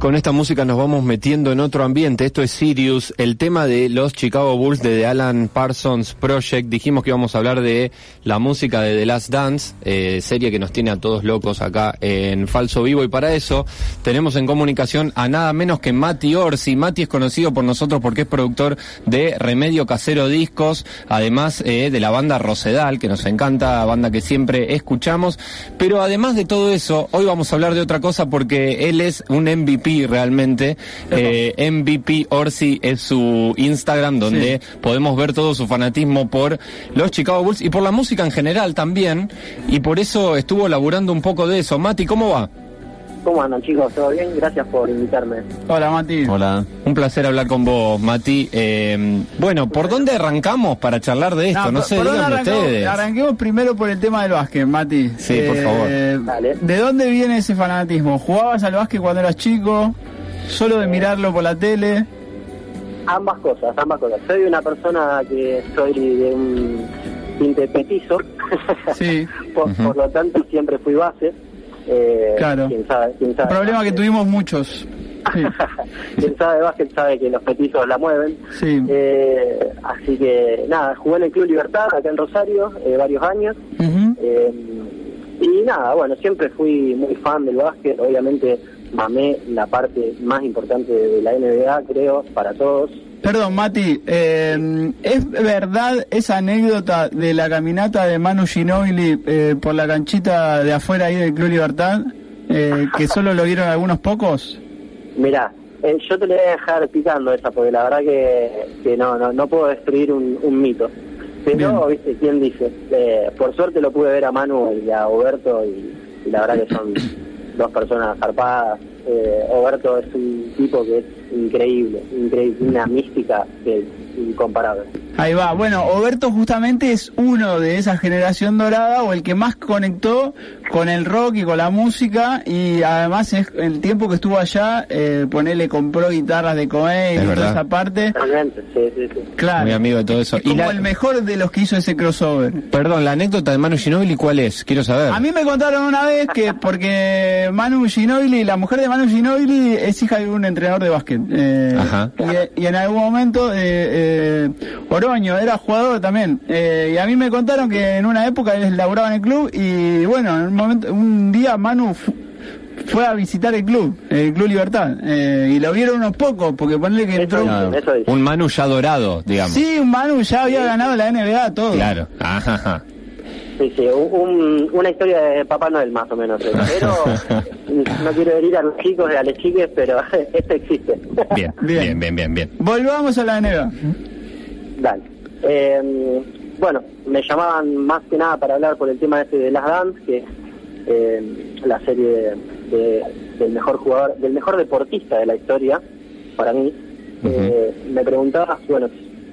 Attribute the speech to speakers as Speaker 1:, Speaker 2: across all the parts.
Speaker 1: Con esta música nos vamos metiendo en otro ambiente. Esto es Sirius, el tema de los Chicago Bulls de The Alan Parsons Project. Dijimos que íbamos a hablar de la música de The Last Dance, eh, serie que nos tiene a todos locos acá en Falso Vivo. Y para eso tenemos en comunicación a nada menos que Mati Orsi. Mati es conocido por nosotros porque es productor de Remedio Casero Discos, además eh, de la banda Rosedal, que nos encanta, banda que siempre escuchamos. Pero además de todo eso, hoy vamos a hablar de otra cosa porque él es un MVP realmente. Eh, MVP Orsi es su Instagram donde podemos ver todo su fanatismo por los Chicago Bulls y por la música en general también. Y por eso estuvo laburando un poco de eso. Mati, ¿cómo va?
Speaker 2: ¿Cómo andan chicos? ¿Todo bien? Gracias por invitarme.
Speaker 3: Hola Mati.
Speaker 1: Hola. Un placer hablar con vos, Mati. Eh, bueno, ¿por dónde arrancamos para charlar de esto? No, sé, díganme ustedes.
Speaker 3: Arranquemos primero por el tema del básquet, Mati.
Speaker 1: Sí, por
Speaker 3: eh,
Speaker 1: favor.
Speaker 3: ¿De dónde viene ese fanatismo? ¿Jugabas al básquet cuando eras chico? ¿Solo de mirarlo por la tele?
Speaker 2: Ambas cosas, ambas cosas. Soy una persona que soy de un petizo.
Speaker 3: Sí.
Speaker 2: por, por lo tanto, siempre fui base. Eh,
Speaker 3: claro.
Speaker 2: ¿quién sabe, quién sabe
Speaker 3: Problema que tuvimos muchos. Sí.
Speaker 2: quien sabe básquet sabe que los petizos la mueven.
Speaker 3: Sí.
Speaker 2: Eh, así que nada, jugué en el Club Libertad acá en Rosario eh, varios años. Eh, y nada, bueno, siempre fui muy fan del básquet, obviamente mamé la parte más importante de la NBA, creo, para todos.
Speaker 3: Perdón, Mati, eh, ¿es verdad esa anécdota de la caminata de Manu Ginóbili eh, por la canchita de afuera ahí del Club Libertad? Eh, que solo lo vieron algunos pocos.
Speaker 2: Mirá, eh, yo te lo voy a dejar picando esa, porque la verdad que, que no, no no puedo destruir un, un mito. Pero, viste, ¿quién dice? Eh, por suerte lo pude ver a Manu y a Oberto, y, y la verdad que son dos personas zarpadas. Eh, Oberto es un tipo que es increíble, increíble, una mística incomparable.
Speaker 3: Ahí va. Bueno, Oberto justamente es uno de esa generación dorada o el que más conectó con el rock y con la música y además es el tiempo que estuvo allá, eh, ponele, compró guitarras de Cohen
Speaker 1: Es
Speaker 3: y
Speaker 1: verdad.
Speaker 3: toda esa parte.
Speaker 2: Sí, sí, sí.
Speaker 3: Claro.
Speaker 1: Muy amigo de todo eso.
Speaker 3: Es como el mejor de los que hizo ese crossover.
Speaker 1: Perdón, la anécdota de Manu Ginóbili, ¿cuál es? Quiero saber.
Speaker 3: A mí me contaron una vez que porque Manu Ginobili, la mujer de Manu Ginobili es hija de un entrenador de básquet. Eh,
Speaker 1: Ajá.
Speaker 3: Y, y en algún momento eh, eh, Oroño era jugador también. Eh, y a mí me contaron que en una época él laburaba en el club y bueno, en un momento, un día Manu fu- fue a visitar el club, el Club Libertad. Eh, y lo vieron unos pocos porque ponerle que entró...
Speaker 2: Eso Eso dice.
Speaker 1: Un Manu ya dorado, digamos.
Speaker 3: Sí, un Manu ya había ganado la NBA, todo.
Speaker 1: Claro. Ajá, ajá.
Speaker 2: Sí, sí, un- un- una historia de Papá Noel más o menos. eh. Pero no quiero herir a los chicos y a las chiques, pero esto existe.
Speaker 1: Bien,
Speaker 3: Bien.
Speaker 1: bien, bien, bien, bien.
Speaker 3: Volvamos a la NBA.
Speaker 2: Dale. Eh, bueno, me llamaban más que nada para hablar por el tema este de Las Dance, que es eh, la serie de- del mejor jugador, del mejor deportista de la historia, para mí. Eh, me preguntabas, bueno,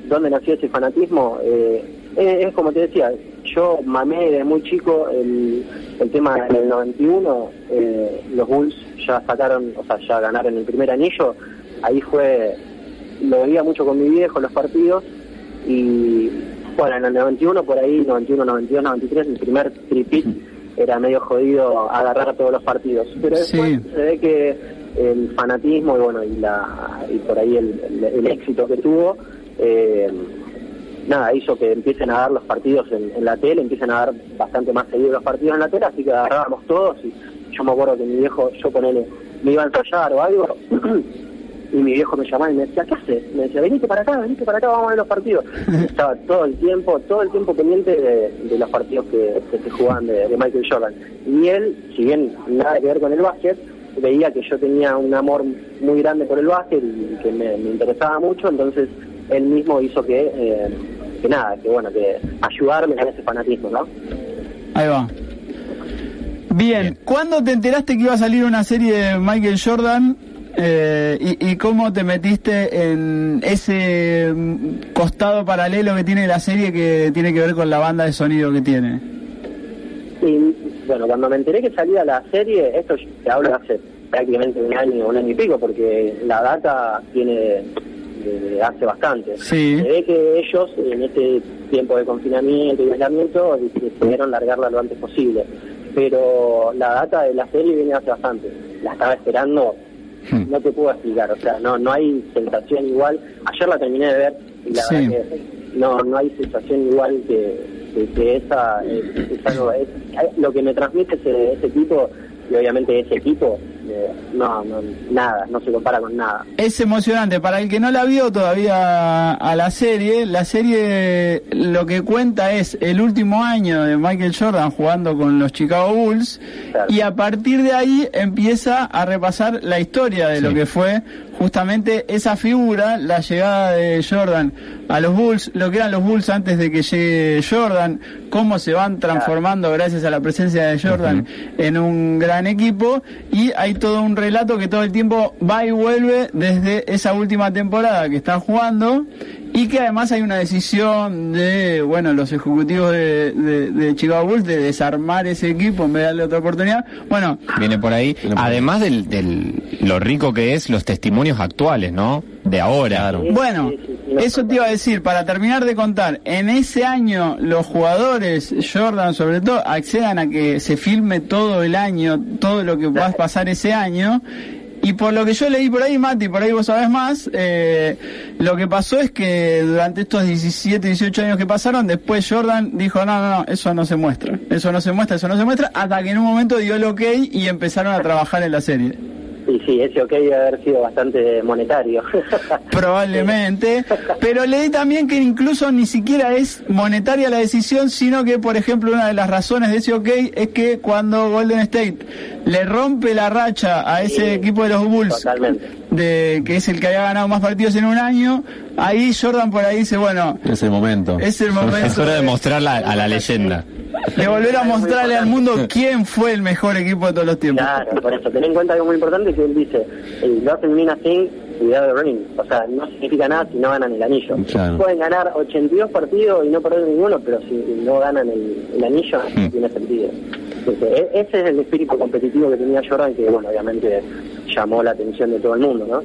Speaker 2: ¿dónde nació ese fanatismo? Eh, es, es como te decía, yo mamé de muy chico el, el tema del 91, eh, los Bulls ya sacaron, o sea, ya ganaron el primer anillo, ahí fue, lo veía mucho con mi viejo los partidos, y bueno, en el 91 por ahí, 91, 92, 93, el primer tripit era medio jodido agarrar todos los partidos. Pero después
Speaker 3: Sí.
Speaker 2: se ve que el fanatismo y bueno, y, la, y por ahí el, el- el éxito que tuvo, eh, nada, hizo que empiecen a dar los partidos en, en la tele, empiecen a dar bastante más seguidos los partidos en la tele, así que agarrábamos todos y yo me acuerdo que mi viejo, yo ponele, me iba a ensayar o algo, y mi viejo me llamaba y me decía, ¿qué haces? Me decía, venite para acá, venite para acá, vamos a ver los partidos. Estaba todo el tiempo, todo el tiempo pendiente de, de los partidos que, que se jugaban de, de Michael Jordan. Y él, si bien nada que ver con el básquet, veía que yo tenía un amor muy grande por el básquet y que me, me interesaba mucho, entonces él mismo hizo que, eh, que nada, que bueno, que ayudarme en ese fanatismo, ¿no?
Speaker 3: Ahí va. Bien,
Speaker 1: Bien.
Speaker 3: ¿cuándo te enteraste que iba a salir una serie de Michael Jordan? Eh, y, y cómo te metiste en ese mm, costado paralelo que tiene la serie que tiene que ver con la banda de sonido que tiene?
Speaker 2: Y bueno, cuando me enteré que salía la serie, esto te hablo hace prácticamente un año, un año y pico, porque la data tiene de, de hace bastante.
Speaker 3: Sí.
Speaker 2: Se ve que ellos, en este tiempo de confinamiento y aislamiento, decidieron largarla lo antes posible. Pero la data de la serie viene hace bastante. La estaba esperando. No te puedo explicar, o sea, no no hay sensación igual. Ayer la terminé de ver y la verdad que no no hay sensación igual que, que, esa es, algo, es, lo que me transmite ese, ese tipo y obviamente ese equipo eh, no, no, nada, no se compara con nada.
Speaker 3: Es emocionante, para el que no la vio todavía a la serie, la serie lo que cuenta es el último año de Michael Jordan jugando con los Chicago Bulls y a partir de ahí empieza a repasar la historia de lo que fue justamente esa figura, la llegada de Jordan a los Bulls, lo que eran los Bulls antes de que llegue Jordan, cómo se van transformando gracias a la presencia de Jordan en un gran equipo. Y hay todo un relato que todo el tiempo va y vuelve desde esa última temporada que están jugando y que además hay una decisión de, bueno, los ejecutivos de, de, Chicago Bulls de desarmar ese equipo en vez de darle otra oportunidad. Bueno,
Speaker 1: viene por ahí. Además del, del lo rico que es los testimonios actuales, ¿no? De ahora.
Speaker 3: Bueno, eso te iba a decir, para terminar de contar, en ese año los jugadores, Jordan sobre todo, accedan a que se filme todo el año, todo lo que va a pasar ese año, y por lo que yo leí por ahí, Mati, por ahí vos sabés más, eh, lo que pasó es que durante estos 17, 18 años que pasaron, después Jordan dijo, no, no, no, eso no se muestra, eso no se muestra, eso no se muestra, hasta que en un momento dio el ok y empezaron a trabajar en la serie.
Speaker 2: Sí, sí, ese ok debe haber sido bastante monetario.
Speaker 3: Probablemente, pero leí también que incluso ni siquiera es monetaria la decisión, sino que, por ejemplo, una de las razones de ese ok es que cuando Golden State le rompe la racha a ese equipo de los Bulls, de que es el que haya ganado más partidos en un año, ahí Jordan por ahí dice, bueno,
Speaker 1: es el momento.
Speaker 3: Es el momento.
Speaker 1: Es hora de mostrarla a la leyenda
Speaker 3: de volver a mostrarle al mundo quién fue el mejor equipo de todos los tiempos.
Speaker 2: Claro, por eso, ten en cuenta algo muy importante que él dice, el doesn't mean a thing cuidado de ring, o sea, no significa nada si no ganan el anillo. Pueden ganar 82 partidos y no perder ninguno, pero si no ganan el, anillo, no hmm. tiene sentido. E, ese es el espíritu competitivo que tenía Jordan, que bueno, obviamente llamó la atención de todo el mundo, ¿no?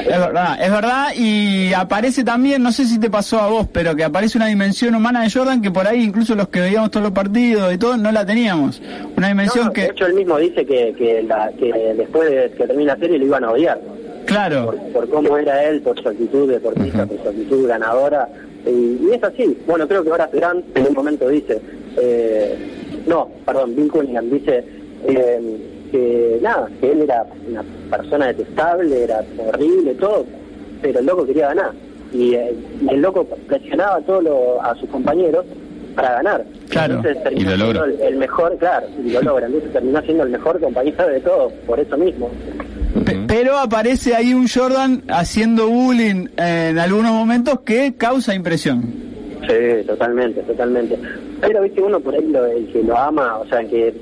Speaker 3: Es verdad, es verdad, y aparece también, no sé si te pasó a vos, pero que aparece una dimensión humana de Jordan que por ahí incluso los que veíamos todos los partidos y todo, no la teníamos. Una dimensión que...
Speaker 2: De hecho, él mismo dice que, que, que después de que termine la serie lo iban a odiar.
Speaker 3: Claro.
Speaker 2: Por, cómo era él, por su actitud deportista, por su actitud ganadora. Y, es así. Bueno, creo que ahora Grant en un momento dice, eh, no, perdón, Bill Cunningham dice... Eh, que nada, que él era una persona detestable, era horrible, todo, pero el loco quería ganar. Y, eh, el loco presionaba a todos a sus compañeros para ganar.
Speaker 3: Claro,
Speaker 2: y lo logra. El, mejor, claro, y lo logra. Entonces terminó siendo el mejor compañero de todos, por eso mismo.
Speaker 3: Pero aparece ahí un Jordan haciendo bullying en algunos momentos que causa impresión.
Speaker 2: Sí, totalmente, totalmente. Pero viste uno por ahí lo, el que lo ama, o sea, que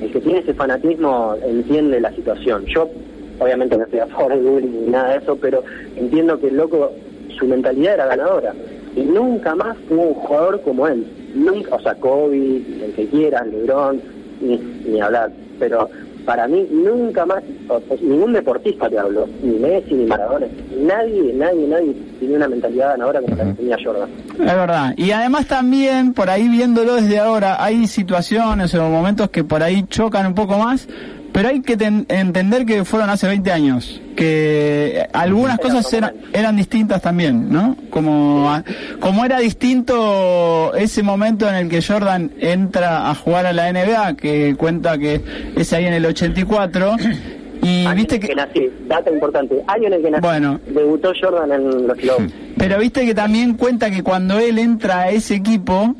Speaker 2: el que tiene ese fanatismo entiende la situación. Yo, obviamente, no estoy a favor de bullying ni nada de eso, pero entiendo que el loco, su mentalidad era ganadora. Y nunca más hubo un jugador como él. Nunca, o sea, Kobe, el que quieras, LeBron, ni, ni hablar. Pero para mí nunca más, ningún deportista te habló, ni Messi, ni Maradona, nadie, nadie, nadie tiene una mentalidad ganadora como la que tenía Jordan.
Speaker 3: Es verdad, y además también, por ahí viéndolo desde ahora, hay situaciones o momentos que por ahí chocan un poco más, pero hay que entender que fueron hace 20 años, que algunas cosas eran, distintas también, ¿no? Como, como era distinto ese momento en el que Jordan entra a jugar a la NBA, que cuenta que es ahí en el 84, y viste que...
Speaker 2: nací, data importante, año en el que nací,
Speaker 3: bueno,
Speaker 2: debutó Jordan en los clubes.
Speaker 3: Pero viste que también cuenta que cuando él entra a ese equipo,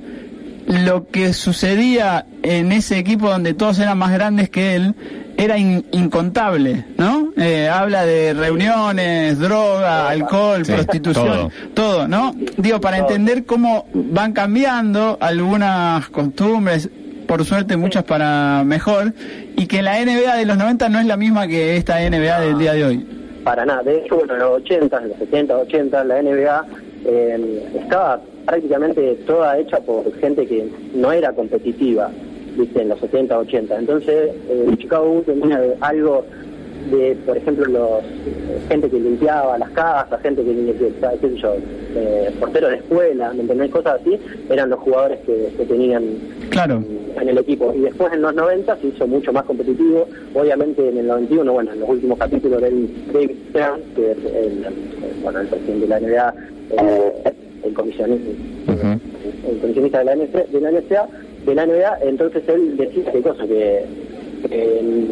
Speaker 3: lo que sucedía en ese equipo donde todos eran más grandes que él, era incontable, ¿no? Eh, habla de reuniones, droga, alcohol, prostitución, todo. ¿no? Digo, para entender cómo van cambiando algunas costumbres, por suerte muchas para mejor, y que la NBA de los 90 no es la misma que esta NBA del día de hoy.
Speaker 2: Para nada, de hecho, bueno, en los 80, en los 70, 80, la NBA eh, estaba prácticamente toda hecha por gente que no era competitiva viste, en los 70, 80. Entonces, eh, Chicago tenía algo de, por ejemplo, los gente que limpiaba las casas, gente que, que qué sé yo, eh, porteros de escuela, ¿me entendés? Cosas así, eran los jugadores que, que tenían
Speaker 3: claro.
Speaker 2: en, el equipo. Y después en los 90 se hizo mucho más competitivo. Obviamente en el 91, bueno, en los últimos capítulos del David Stern, que es el, bueno, el presidente de la NBA, eh, el comisionista, el comisionista de la, NCA, de la NCA, de la NBA, entonces él decía que cosa que eh,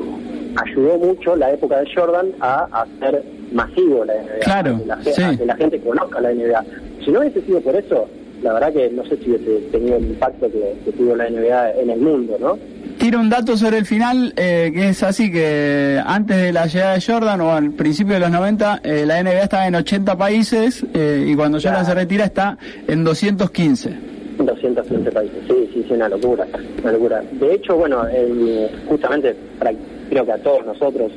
Speaker 2: ayudó mucho la época de Jordan a hacer masivo la NBA,
Speaker 3: claro,
Speaker 2: que, la, que la gente conozca la NBA. Si no hubiese sido por eso, la verdad que no sé si hubiese tenido el impacto que, tuvo la NBA en el mundo, ¿no?
Speaker 3: Tiro un dato sobre el final, eh, que es así que antes de la llegada de Jordan o al principio de los 90, eh, la NBA estaba en 80 países eh, y cuando Jordan se retira está en 215.
Speaker 2: 215 países, sí, sí, sí, una locura, una locura. De hecho, bueno, justamente creo que a todos nosotros,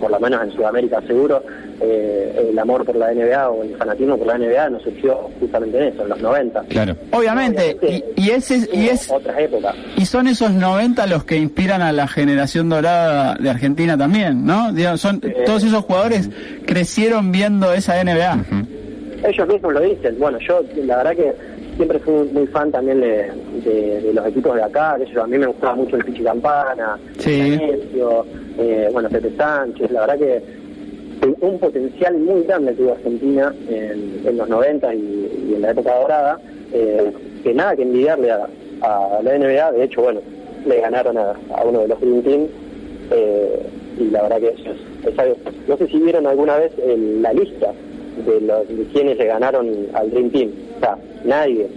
Speaker 2: por lo menos en Sudamérica seguro, eh, el amor por la NBA o el fanatismo por la NBA nos surgió justamente en eso, en los 90.
Speaker 1: Claro.
Speaker 3: Obviamente, y, ese, y es...
Speaker 2: Otras épocas.
Speaker 3: Y son esos 90 los que inspiran a la generación dorada de Argentina también, ¿no? son Todos esos jugadores crecieron viendo esa NBA.
Speaker 2: Ellos mismos lo dicen. Bueno, yo la verdad que siempre fui muy fan también de, de, los equipos de acá, que a mí me gustaba mucho el Pichi Campana,
Speaker 3: sí.
Speaker 2: eh, bueno, Pepe Sánchez, la verdad que un potencial muy grande tuvo Argentina en, los 90 y, en la época dorada, eh, que nada que envidiarle a, la NBA, de hecho, bueno, le ganaron a, uno de los Dream Team, eh, y la verdad que eso es, algo, no sé si vieron alguna vez la lista de, los, de quienes le ganaron al Dream Team, o sea, nadie,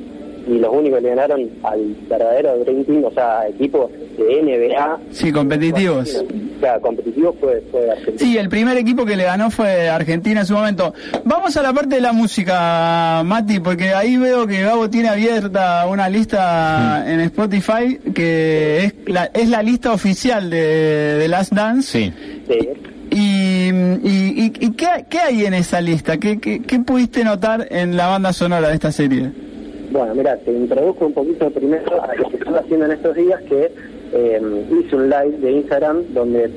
Speaker 2: y los únicos que le ganaron al verdadero Dream Team, o sea, equipo de NBA.
Speaker 3: Sí, competitivos.
Speaker 2: O sea, competitivos fue, fue Argentina.
Speaker 3: Sí, el primer equipo que le ganó fue Argentina en su momento. Vamos a la parte de la música, Mati, porque ahí veo que Gabo tiene abierta una lista en Spotify que es la, es la lista oficial de, de Last Dance.
Speaker 1: Sí.
Speaker 2: sí.
Speaker 3: ¿Y, y, qué, qué, hay en esa lista? ¿Qué, ¿Qué, pudiste notar en la banda sonora de esta serie?
Speaker 2: Bueno, mira, te introduzco un poquito primero a lo que estoy haciendo en estos días, que eh, hice un live de Instagram donde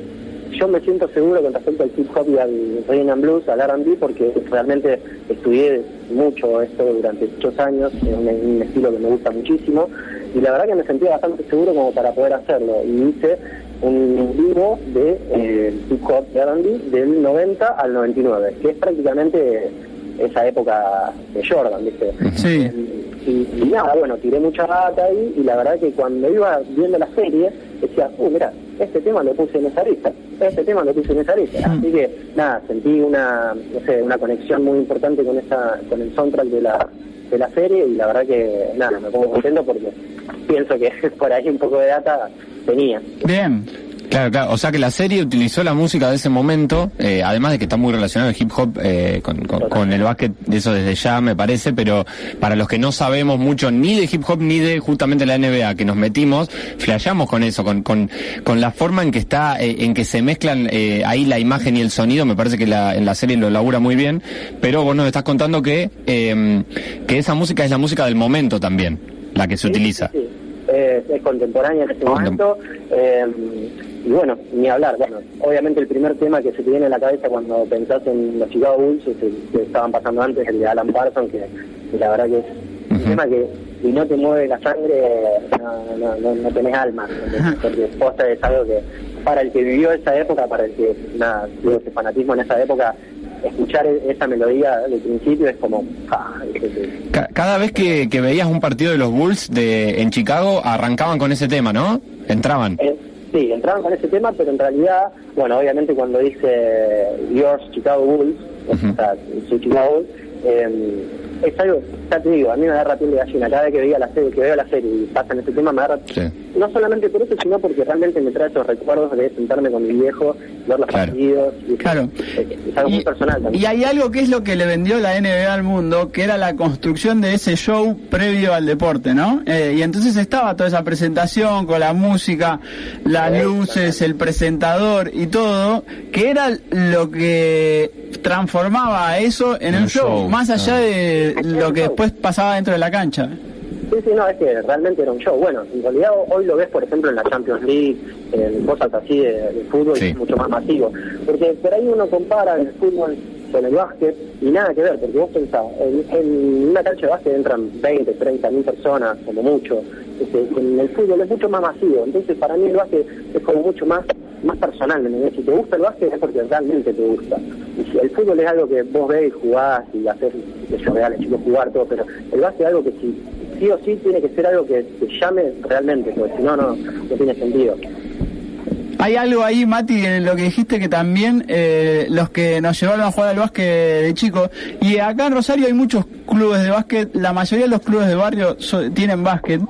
Speaker 2: yo me siento seguro con respecto al hip hop y al Rhythm and Blues, al R&B, porque realmente estudié mucho esto durante muchos años, es un, estilo que me gusta muchísimo, y la verdad que me sentía bastante seguro como para poder hacerlo, y hice un vivo de eh, hip hop R&B del 90 al 99, que es prácticamente esa época de Jordan, ¿viste?
Speaker 3: Sí.
Speaker 2: Y, nada, bueno, tiré mucha data ahí y la verdad que cuando iba viendo la serie decía, uh, mira, este tema lo puse en esa lista, este tema lo puse en esa lista. Así que nada, sentí una, no sé, una conexión muy importante con esa, con el soundtrack de la, de la serie y la verdad que nada, me pongo contento porque pienso que por ahí un poco de data tenía.
Speaker 3: Bien.
Speaker 1: Claro, claro. O sea que la serie utilizó la música de ese momento, eh, además de que está muy relacionado el hip hop eh, con, el básquet, eso desde ya me parece, pero para los que no sabemos mucho ni de hip hop ni de justamente la NBA, que nos metimos, flasheamos con eso, con, con, con la forma en que está, eh, en que se mezclan ahí la imagen y el sonido, me parece que la, en la serie lo labura muy bien, pero vos nos estás contando que, em, que esa música es la música del momento también, la que se utiliza.
Speaker 2: Sí, es contemporánea en este momento. Y bueno, ni hablar. Bueno, obviamente el primer tema que se te viene a la cabeza cuando pensás en los Chicago Bulls es el que estaban pasando antes, el de Alan Parsons, que, la verdad que es un tema que si no te mueve la sangre, no, no, no, tenés alma, porque posta es algo que para el que vivió esa época, para el que nada, tuvo ese fanatismo en esa época, escuchar e-, esa melodía del principio es como...
Speaker 1: Cada vez que, que, veías un partido de los Bulls de en Chicago, arrancaban con ese tema, ¿no? Entraban.
Speaker 2: Eh, sí, entraban con ese tema, pero en realidad, bueno, obviamente cuando dice Yours Chicago Bulls, o sea, su Chicago Bulls, eh, es algo, ya te digo, a mí me agarra piel de gallina cada vez que veía la serie, que veo la serie y pasan este tema, me agarra, no solamente por eso, sino porque realmente me trae esos recuerdos de sentarme con mi viejo, ver los partidos, y
Speaker 3: claro.
Speaker 2: es, algo muy personal también.
Speaker 3: Y hay algo que es lo que le vendió la NBA al mundo, que era la construcción de ese show previo al deporte, ¿no? Eh, y entonces estaba toda esa presentación con la música, las luces, el presentador y todo, que era lo que transformaba eso en un show, más allá de lo que después pasaba dentro de la cancha.
Speaker 2: Sí, sí, no, es que realmente era un show. Bueno, en realidad hoy lo ves, por ejemplo, en la Champions League, en cosas así de, fútbol, y es mucho más masivo. Porque por ahí uno compara el fútbol con el básquet y nada que ver, porque vos pensás, en, una cancha de básquet entran 20, 30 mil personas, como mucho. Este, en el fútbol es mucho más masivo, entonces para mí el básquet es como mucho más más personal, Si te gusta el básquet es porque realmente te gusta. Y si el fútbol es algo que vos ves y jugás y haces, que yo vea a los chicos jugar todo, pero el básquet es algo que si sí o sí tiene que ser algo que te llame realmente, porque si no, no, no tiene sentido.
Speaker 3: Hay algo ahí, Mati, en lo que dijiste que también eh, los que nos llevaron a jugar al básquet de chicos, y acá en Rosario hay muchos clubes de básquet, la mayoría de los clubes de barrio tienen básquet,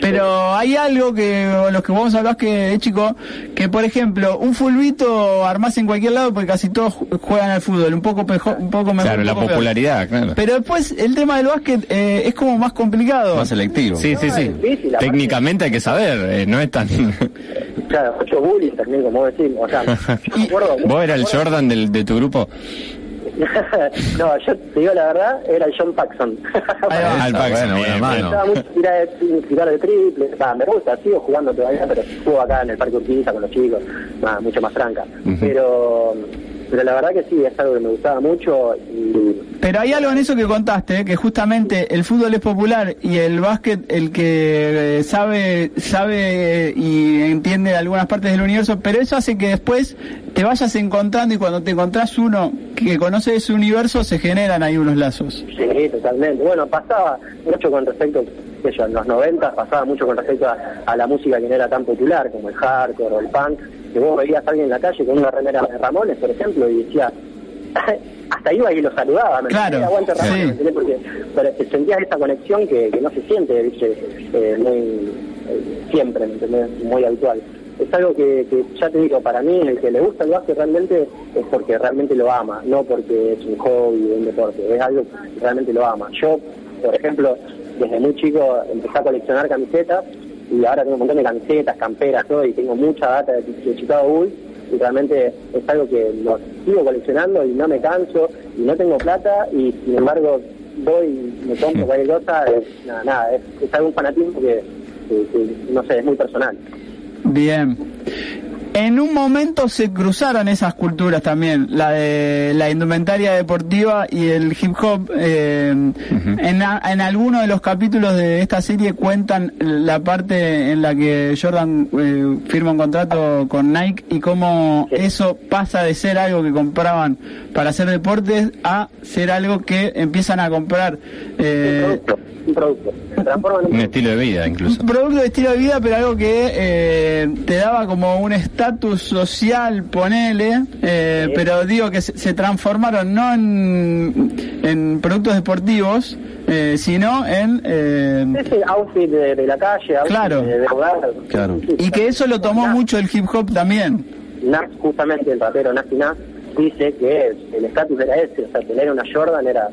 Speaker 3: pero hay algo que los que vamos al básquet de chico, que por ejemplo, un fulbito armás en cualquier lado porque casi todos juegan al fútbol, un poco mejor, un poco mejor.
Speaker 1: Claro, la popularidad, claro.
Speaker 3: Pero después el tema del básquet eh, es como más complicado.
Speaker 1: Más selectivo. Sí, sí, sí. Técnicamente hay que saber, eh, no es tan...
Speaker 2: Claro, ocho bullies también, como decir, o sea,
Speaker 1: ¿Vos eras el Jordan del, de tu grupo?
Speaker 2: no, yo te digo la verdad, era el John Paxson.
Speaker 1: el Paxson, bueno, buena mano.
Speaker 2: Me mucho tirar de, tirar de triple, me gusta, sigo jugando todavía, pero juego acá en el Parque Urquiza con los chicos, mucho más franca. Pero pero la verdad que sí, es algo que me gustaba mucho. Y...
Speaker 3: Pero hay algo en eso que contaste, que justamente el fútbol es popular y el básquet el que eh, sabe, sabe y entiende algunas partes del universo, pero eso hace que después te vayas encontrando y cuando te encontrás uno que conoce ese universo se generan ahí unos lazos.
Speaker 2: Sí, totalmente. Bueno, pasaba mucho con respecto en los 90 pasaba mucho con respecto a, la música que no era tan popular, como el hardcore o el punk, que vos veías a alguien en la calle con una remera de Ramones, por ejemplo, y decía, hasta iba y lo saludaba,
Speaker 3: me claro,
Speaker 2: aguante Ramones, porque sentías esa conexión que, no se siente, eh, muy eh, siempre, muy habitual. Es algo que, ya te digo, para mí el que le gusta el básquet realmente es porque realmente lo ama, no porque es un hobby, un deporte, es algo que realmente lo ama. Yo, por ejemplo, desde muy chico empecé a coleccionar camisetas y ahora tengo un montón de camisetas, camperas, todo, y tengo mucha data de, Chicago Bulls y realmente es algo que lo sigo coleccionando y no me canso y no tengo plata y sin embargo voy y me compro cualquier cosa, nada, nada, es, algo un fanatismo que, no sé, es muy personal.
Speaker 3: Bien. En un momento se cruzaron esas culturas también, la de la indumentaria deportiva y el hip hop. Eh, en, en alguno de los capítulos de esta serie cuentan la parte en la que Jordan eh, firma un contrato con Nike y cómo eso pasa de ser algo que compraban para hacer deportes a ser algo que empiezan a comprar.
Speaker 2: Eh, un producto.
Speaker 1: un, estilo de vida, incluso.
Speaker 3: Un producto de estilo de vida, pero algo que eh, te daba como un estatus social, ponele, eh, pero digo que se, transformaron no en, en productos deportivos, eh, sino en...
Speaker 2: Eh, Ese outfit de, la calle,
Speaker 3: claro.
Speaker 2: de, hogar.
Speaker 3: Claro. Y que eso lo tomó mucho el hip hop también.
Speaker 2: Nas, justamente el rapero Nasty Nas, dice que el estatus era ese, o sea, tener una Jordan era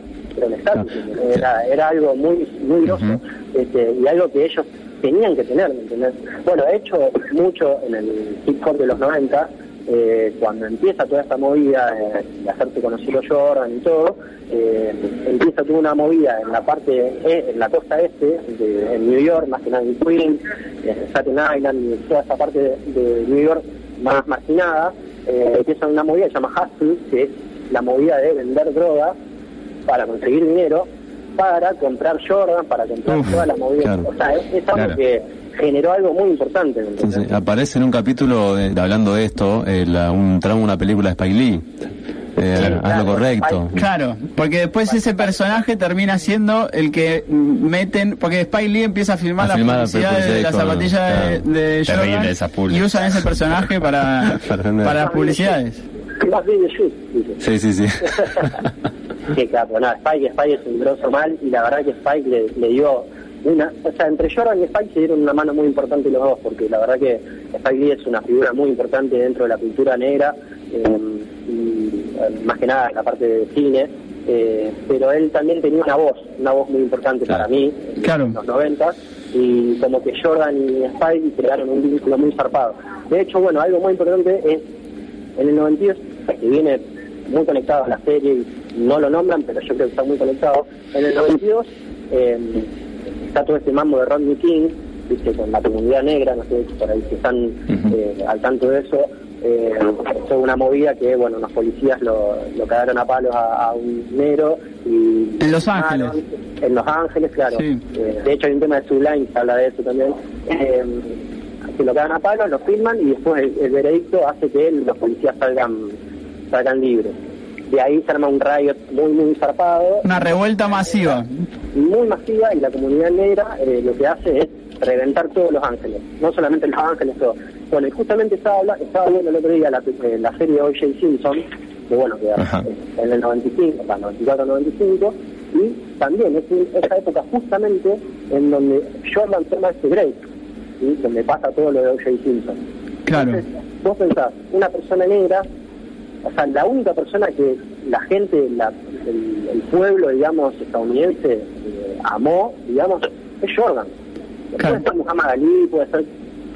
Speaker 2: era era, algo muy muy grosso este, y algo que ellos tenían que tener, ¿me Bueno, he hecho mucho en el hip hop de los 90, eh, cuando empieza toda esta movida de hacerse conocido Jordan y todo, eh, empieza toda una movida en la parte, e, en la costa este, de, en New York, más que nada en Queens, en Staten Island toda esa parte de, New York más marginada, eh, empieza una movida que se llama Hustle, que es la movida de vender droga para conseguir dinero, para comprar Jordan, para comprar todas las movidas. O sea, es, algo que generó algo muy importante.
Speaker 1: aparece en un capítulo hablando de esto, eh, un tramo una película de Spike Lee. Eh, haz lo correcto.
Speaker 3: Claro, porque después ese personaje termina siendo el que meten, porque Spike Lee empieza a filmar, la publicidad de las zapatillas de, Jordan y usan ese personaje para, para, las publicidades.
Speaker 1: Sí, sí, sí.
Speaker 2: Qué capo, nada, Spike, Spike es un grosso mal y la verdad que Spike le, dio una, o sea, entre Jordan y Spike se dieron una mano muy importante los dos, porque la verdad que Spike Lee es una figura muy importante dentro de la cultura negra, em, y em, más que nada en la parte de cine, eh, pero él también tenía una voz, una voz muy importante para mí en los 90 y como que Jordan y Spike crearon un vínculo muy zarpado. De hecho, bueno, algo muy importante es en el 92, que viene muy conectado a la serie y no lo nombran, pero yo creo que está muy conectado. En el 92, eh, está todo este mambo de Rodney King, ¿viste? con la comunidad negra, no sé por ahí si están eh, al tanto de eso. Eh, fue una movida que, bueno, los policías lo, lo cagaron a palos a, un negro. Y,
Speaker 3: en Los Ángeles.
Speaker 2: En Los Ángeles, claro. Eh, de hecho, hay un tema de Sublime que habla de eso también. Eh, que lo cagan a palos, lo filman y después el, veredicto hace que los policías salgan, salgan libres. De ahí se arma un rayo muy, muy zarpado.
Speaker 3: Una revuelta masiva.
Speaker 2: Muy masiva y la comunidad negra lo que hace es reventar todos Los Ángeles. No solamente Los Ángeles, todo bueno, y justamente estaba, estaba viendo el otro día la, eh, la serie O.J. Simpson, que bueno, que en el 95, 94-95, y también es esa época justamente en donde Jordan toma este break, ¿sí? donde pasa todo lo de O.J. Simpson.
Speaker 3: Claro.
Speaker 2: vos pensás, una persona negra, o sea, la única persona que la gente, la, el, pueblo, digamos, estadounidense eh, amó, digamos, es Jordan. Puede ser Muhammad Ali, puede ser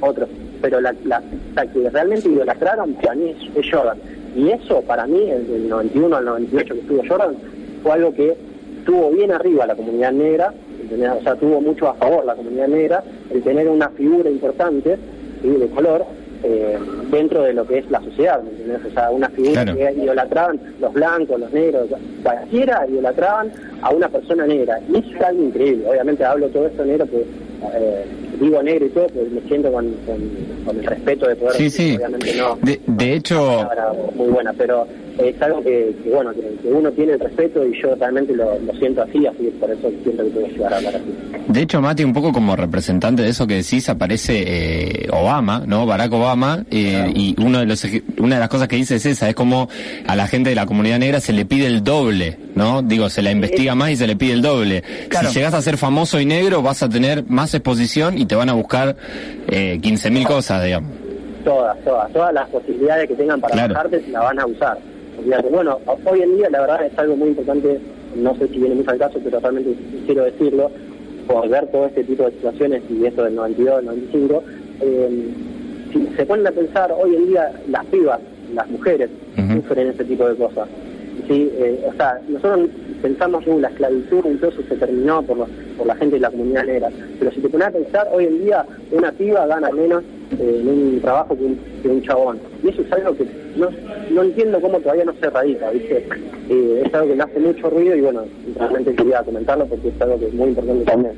Speaker 2: otros pero la, la, que realmente idolatraron para mí es, Jordan. Y eso para mí, del 91 al 98 que estuvo Jordan, fue algo que tuvo bien arriba la comunidad negra, o sea, tuvo mucho a favor la comunidad negra, el tener una figura importante de color eh, dentro de lo que es la sociedad, O sea, una figura que idolatraban los blancos, los negros, cualquiera idolatraban a una persona negra. Y eso es algo increíble. Obviamente hablo todo esto negro que eh, digo negro y todo, pues me siento con, con, el respeto de poder.
Speaker 1: Sí, sí. Obviamente no. De, hecho.
Speaker 2: Muy buena, pero es algo que, bueno, que, uno tiene el respeto y yo realmente lo, siento así, así por eso siento que puedo llegar a hablar así.
Speaker 1: De hecho, Mati, un poco como representante de eso que decís, aparece eh, Obama, ¿no? Barack Obama, eh, y uno de los, una de las cosas que dice es esa, es como a la gente de la comunidad negra se le pide el doble, ¿no? Digo, se la investiga más y se le pide el doble. Si llegas a ser famoso y negro, vas a tener más exposición y te van a buscar eh, 15.000 cosas, digamos.
Speaker 2: Todas, todas, todas las posibilidades que tengan para bajarte se la van a usar. Bueno, hoy en día la verdad es algo muy importante, no sé si viene mucho al caso, pero realmente quiero decirlo, por ver todo este tipo de situaciones y esto del 92, 95, eh, si se ponen a pensar, hoy en día las pibas, las mujeres, sufren ese tipo de cosas. ¿sí? Eh, o sea, nosotros pensamos que la esclavitud entonces se terminó por, por la gente de la comunidad negra, pero si te pones a pensar, hoy en día una piba gana menos eh, en un trabajo que un, chabón. Y eso es algo que no, no entiendo cómo todavía no se radica, ¿viste? Eh, es algo que me hace mucho ruido y bueno, realmente quería comentarlo porque es algo que es muy importante también.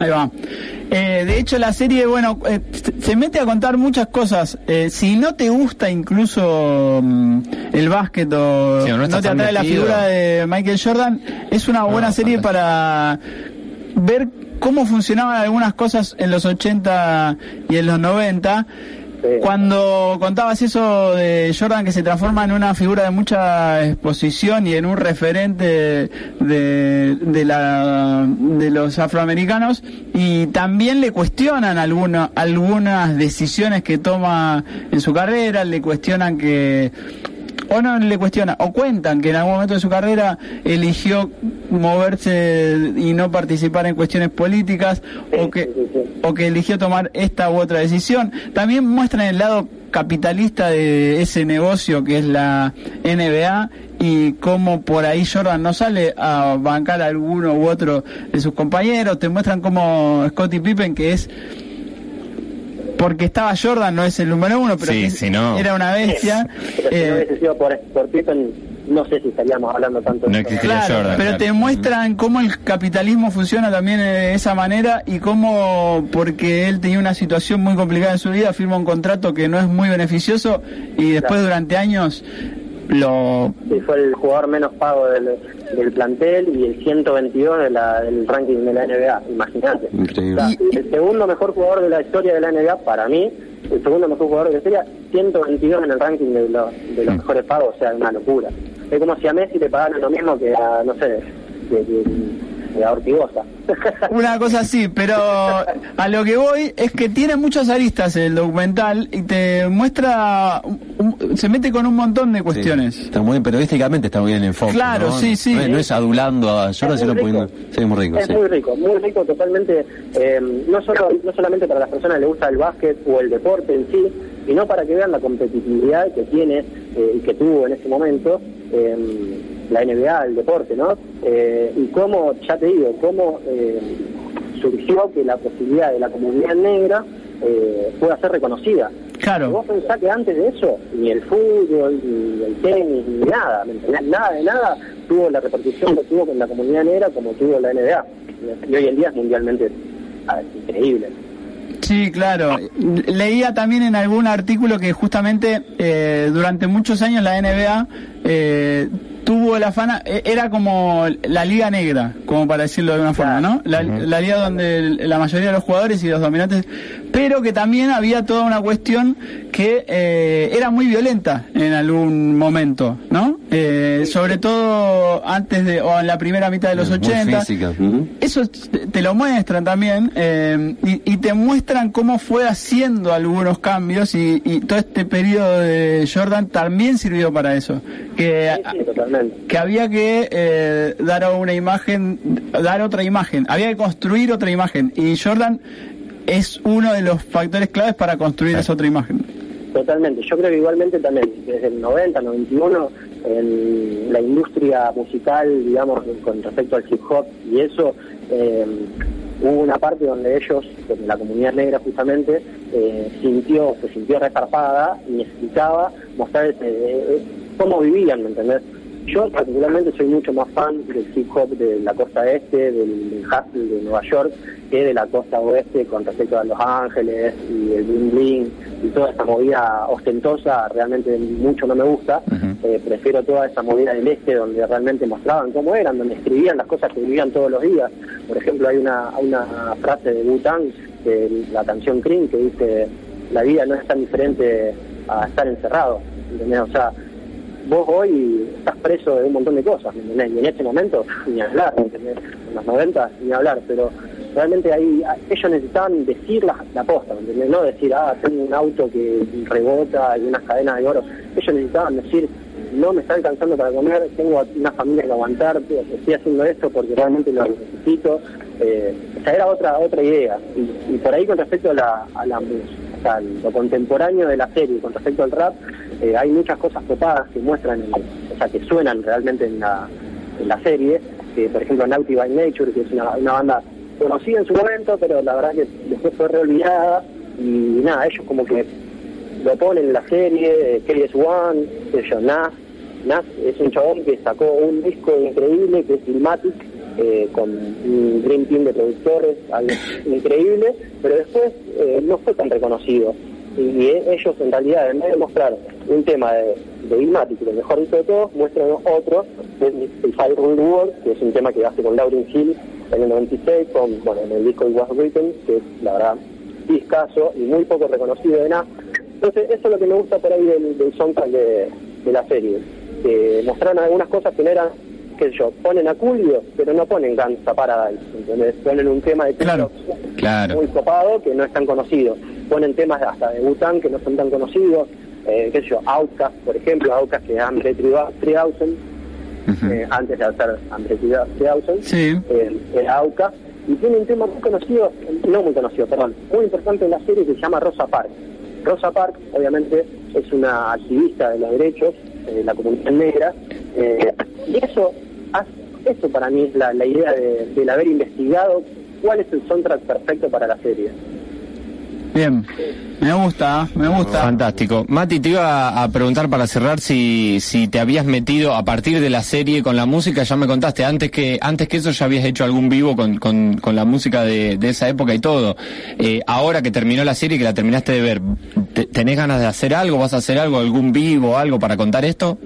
Speaker 3: Ahí va. Eh, de hecho, la serie, bueno, eh, se mete a contar muchas cosas. Eh, si no te gusta incluso mm, el básquet o no, te atrae la figura de Michael Jordan, es una buena serie para ver cómo funcionaban algunas cosas en los 80 y en los 90 cuando contabas eso de Jordan que se transforma en una figura de mucha exposición y en un referente de, de, la, de los afroamericanos y también le cuestionan algunas algunas decisiones que toma en su carrera, le cuestionan que o no le cuestiona, o cuentan que en algún momento de su carrera eligió moverse y no participar en cuestiones políticas, o que, o que eligió tomar esta u otra decisión. También muestran el lado capitalista de ese negocio que es la NBA y cómo por ahí Jordan no sale a bancar a alguno u otro de sus compañeros. Te muestran como Scottie Pippen, que es porque estaba Jordan, no es el número uno, pero era una bestia.
Speaker 2: Pero si no eh, hubiese sido por, por Pippen, no sé si estaríamos hablando tanto
Speaker 1: no de claro, Jordan,
Speaker 3: pero te muestran cómo el capitalismo funciona también de esa manera y cómo, porque él tenía una situación muy complicada en su vida, firma un contrato que no es muy beneficioso y después durante años lo...
Speaker 2: Sí, fue el jugador menos pago del, del plantel y el 122 de la, del ranking de la NBA, imagínate. el segundo mejor jugador de la historia de la NBA, para mí, el segundo mejor jugador de la historia, 122 en el ranking de, los, de los mm. mejores pagos, o sea, una locura. Es como si a Messi le pagaran lo mismo que a, no sé, que,
Speaker 3: Una cosa así, pero a lo que voy es que tiene muchas aristas el documental y te muestra, se mete con un montón de cuestiones.
Speaker 1: está muy periodísticamente está muy bien enfoque.
Speaker 3: Claro, sí, sí.
Speaker 1: No, es adulando a Jordan, sino poniendo.
Speaker 2: Sí, muy rico. Es muy rico, muy rico totalmente. Eh, no, solo, no solamente para las personas que les gusta el básquet o el deporte en sí, sino para que vean la competitividad que tiene eh, y que tuvo en ese momento. Eh, la NBA, el deporte, ¿no? Eh, y cómo, ya te digo, cómo eh, surgió que la posibilidad de la comunidad negra eh, pueda ser reconocida.
Speaker 3: Claro.
Speaker 2: Vos pensás que antes de eso, ni el fútbol, ni el tenis, ni nada, nada de nada tuvo la repercusión que tuvo con la comunidad negra como tuvo la NBA. Y hoy en día es mundialmente ah, increíble.
Speaker 3: Sí, claro. Leía también en algún artículo que justamente eh, durante muchos años la NBA eh, tuvo la fana, e, era como la liga negra, como para decirlo de una forma, ¿no? La, liga donde la mayoría de los jugadores y los dominantes, pero que también había toda una cuestión que eh, era muy violenta en algún momento, ¿no? Eh, sobre todo antes de, o en la primera mitad de los 80. Eso te lo muestran también eh, y, te muestran cómo fue haciendo algunos cambios y, todo este periodo de Jordan también sirvió para eso. Que, que había que eh, dar una imagen, dar otra imagen, había que construir otra imagen y Jordan es uno de los factores claves para construir esa otra imagen.
Speaker 2: Totalmente, yo creo que igualmente también desde el 90, 91, en la industria musical, digamos, con respecto al hip hop y eso, eh, hubo una parte donde ellos, la comunidad negra justamente, eh, sintió, se sintió resarpada y necesitaba mostrar ese, cómo vivían, ¿me entendés? Yo particularmente soy mucho más fan del hip hop de la costa este, del, hustle de Nueva York, que de la costa oeste con respecto a Los Ángeles y el bling bling y toda esa movida ostentosa, realmente mucho no me gusta. Eh, prefiero toda esa movida del este donde realmente mostraban cómo eran, donde escribían las cosas que vivían todos los días. Por ejemplo, hay una, una frase de Wu-Tang, de la canción Cream, que dice, la vida no es tan diferente a estar encerrado. ¿entendés? O sea, vos hoy estás preso de un montón de cosas, Y en este momento, ni hablar, En los 90, ni hablar, pero realmente ahí ellos necesitaban decir la, la posta, No decir, ah, tengo un auto que rebota y unas cadenas de oro. Ellos necesitaban decir, no me está alcanzando para comer, tengo una familia que aguantar, estoy haciendo esto porque realmente lo necesito. Eh, o sea, era otra otra idea. Y, por ahí con respecto a la, a la lo contemporáneo de la serie, con respecto al rap, eh, hay muchas cosas copadas que muestran, o sea, que suenan realmente en la, en la serie, que por ejemplo Naughty by Nature, que es una, banda conocida en su momento, pero la verdad que después fue reolvidada, y nada, ellos como que lo ponen en la serie, eh, es One, ellos Nas, Nas es un chabón que sacó un disco increíble que es Filmatic, eh, con un Dream Team de productores, algo increíble, pero después eh, no fue tan reconocido y ellos en realidad en vez de mostrar un tema de, de Ilmatic, lo mejor dicho de todos, muestran otro, es el Fire Rule World, que es un tema que hace con Lauryn Hill en el 96, con, bueno, en el disco It Was Written, que es la verdad discaso y muy poco reconocido de nada. Entonces eso es lo que me gusta por ahí del, del soundtrack de, de la serie, que mostraron algunas cosas que no eran qué sé yo, ponen a Julio, pero no ponen Gangsta Paradise, ¿entendés? Ponen un tema de
Speaker 1: claro, claro.
Speaker 2: muy copado que no es tan conocido ponen temas hasta de Bután que no son tan conocidos, eh, qué sé yo, Outcast, por ejemplo, Outcast que es Andre 3000, eh, antes de hacer Andre 3000,
Speaker 3: sí.
Speaker 2: eh, era Outcast, y tiene un tema muy conocido, no muy conocido, perdón, muy importante en la serie que se llama Rosa Parks. Rosa Parks, obviamente, es una activista de los derechos de la comunidad negra, eh, y eso, eso para mí es la, la idea de, del haber investigado cuál es el soundtrack perfecto para la serie.
Speaker 3: Bien, me gusta, me gusta.
Speaker 1: Fantástico. Mati, te iba a preguntar para cerrar si, si te habías metido a partir de la serie con la música, ya me contaste, antes que, antes que eso ya habías hecho algún vivo con, con, con la música de, de, esa época y todo. Eh, ahora que terminó la serie, que la terminaste de ver, ¿tenés ganas de hacer algo? ¿Vas a hacer algo, algún vivo, algo para contar esto?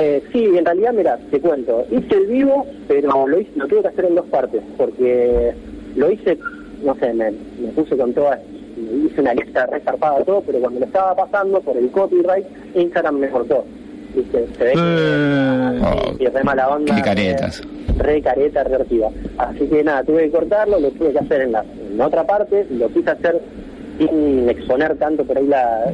Speaker 2: Eh, sí, en realidad, mira, te cuento, hice el vivo, pero lo, hice, lo tuve que hacer en dos partes, porque lo hice, no sé, me, me puse con todas hice una lista resarpada todo, pero cuando lo estaba pasando por el copyright, Instagram me cortó. ¿Viste? Se ve que
Speaker 1: eh, y re mala onda. Qué caretas.
Speaker 2: Re, careta, re Así que nada, tuve que cortarlo, lo tuve que hacer en la, en otra parte, lo quise hacer sin exponer tanto por ahí la,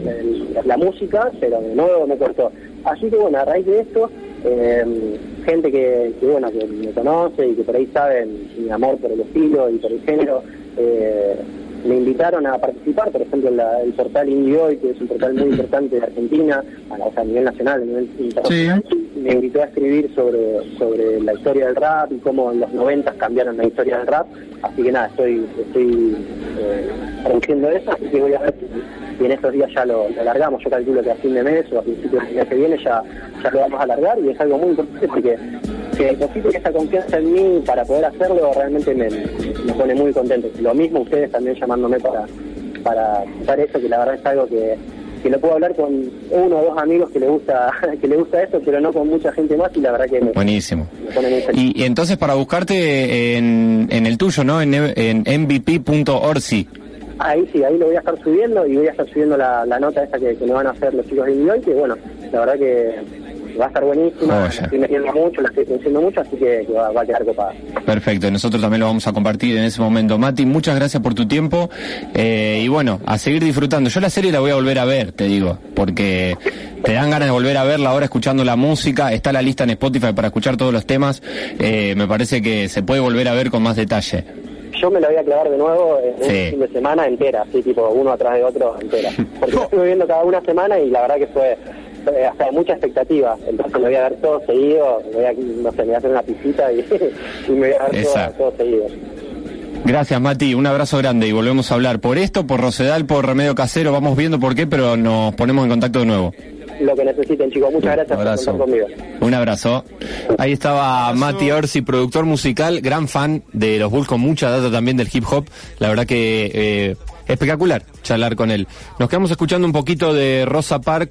Speaker 2: la, música, pero de nuevo me cortó. Así que bueno, a raíz de esto, eh, gente que, que, bueno que me conoce y que por ahí saben mi amor por el estilo y por el género, eh, me invitaron a participar, por ejemplo, en el portal Indie que es un portal muy importante de Argentina, a, a nivel nacional, a nivel internacional, me invitó a escribir sobre, sobre la historia del rap y cómo en los 90 cambiaron la historia del rap. Así que nada, estoy, estoy eh, produciendo eso, así que voy a ver si, en estos días ya lo, alargamos. Yo calculo que a fin de mes o a principios del mes que viene ya, ya lo vamos a alargar y es algo muy importante porque que depositen esa confianza en mí para poder hacerlo realmente me, pone muy contento. Lo mismo ustedes también llamándome para, para, para eso, que la verdad es algo que que lo puedo hablar con uno o dos amigos que le gusta que le gusta esto, pero no con mucha gente más y la verdad que me,
Speaker 1: Buenísimo. y, entonces para buscarte en, en el tuyo, ¿no? En, en mvp.orsi.
Speaker 2: Ahí sí, ahí lo voy a estar subiendo y voy a estar subiendo la, nota esa que, que me van a hacer los chicos de Illinois, que bueno, la verdad que va a estar buenísima, la estoy metiendo mucho, la estoy produciendo mucho, así que, va, a quedar copada.
Speaker 1: Perfecto, nosotros también lo vamos a compartir en ese momento. Mati, muchas gracias por tu tiempo eh, y bueno, a seguir disfrutando. Yo la serie la voy a volver a ver, te digo, porque te dan ganas de volver a verla ahora escuchando la música, está la lista en Spotify para escuchar todos los temas, eh, me parece que se puede volver a ver con más detalle
Speaker 2: yo me la voy a clavar de nuevo en un fin de semana entera, así tipo uno atrás de otro entera. Porque estuve viendo cada una semana y la verdad que fue eh, hasta mucha expectativa. Entonces lo voy a ver todo seguido, voy a, no sé, me voy a hacer una pisita y, me voy a ver todo, seguido.
Speaker 1: Gracias, Mati. Un abrazo grande y volvemos a hablar por esto, por Rosedal, por Remedio Casero. Vamos viendo por qué, pero nos ponemos en contacto de nuevo.
Speaker 2: Lo que necesiten, chicos. Muchas gracias por estar conmigo.
Speaker 1: Un abrazo. Ahí estaba Mati Orsi, productor musical, gran fan de los Bulls, con mucha data también del hip hop. La verdad que eh, espectacular charlar con él. Nos quedamos escuchando un poquito de Rosa Park,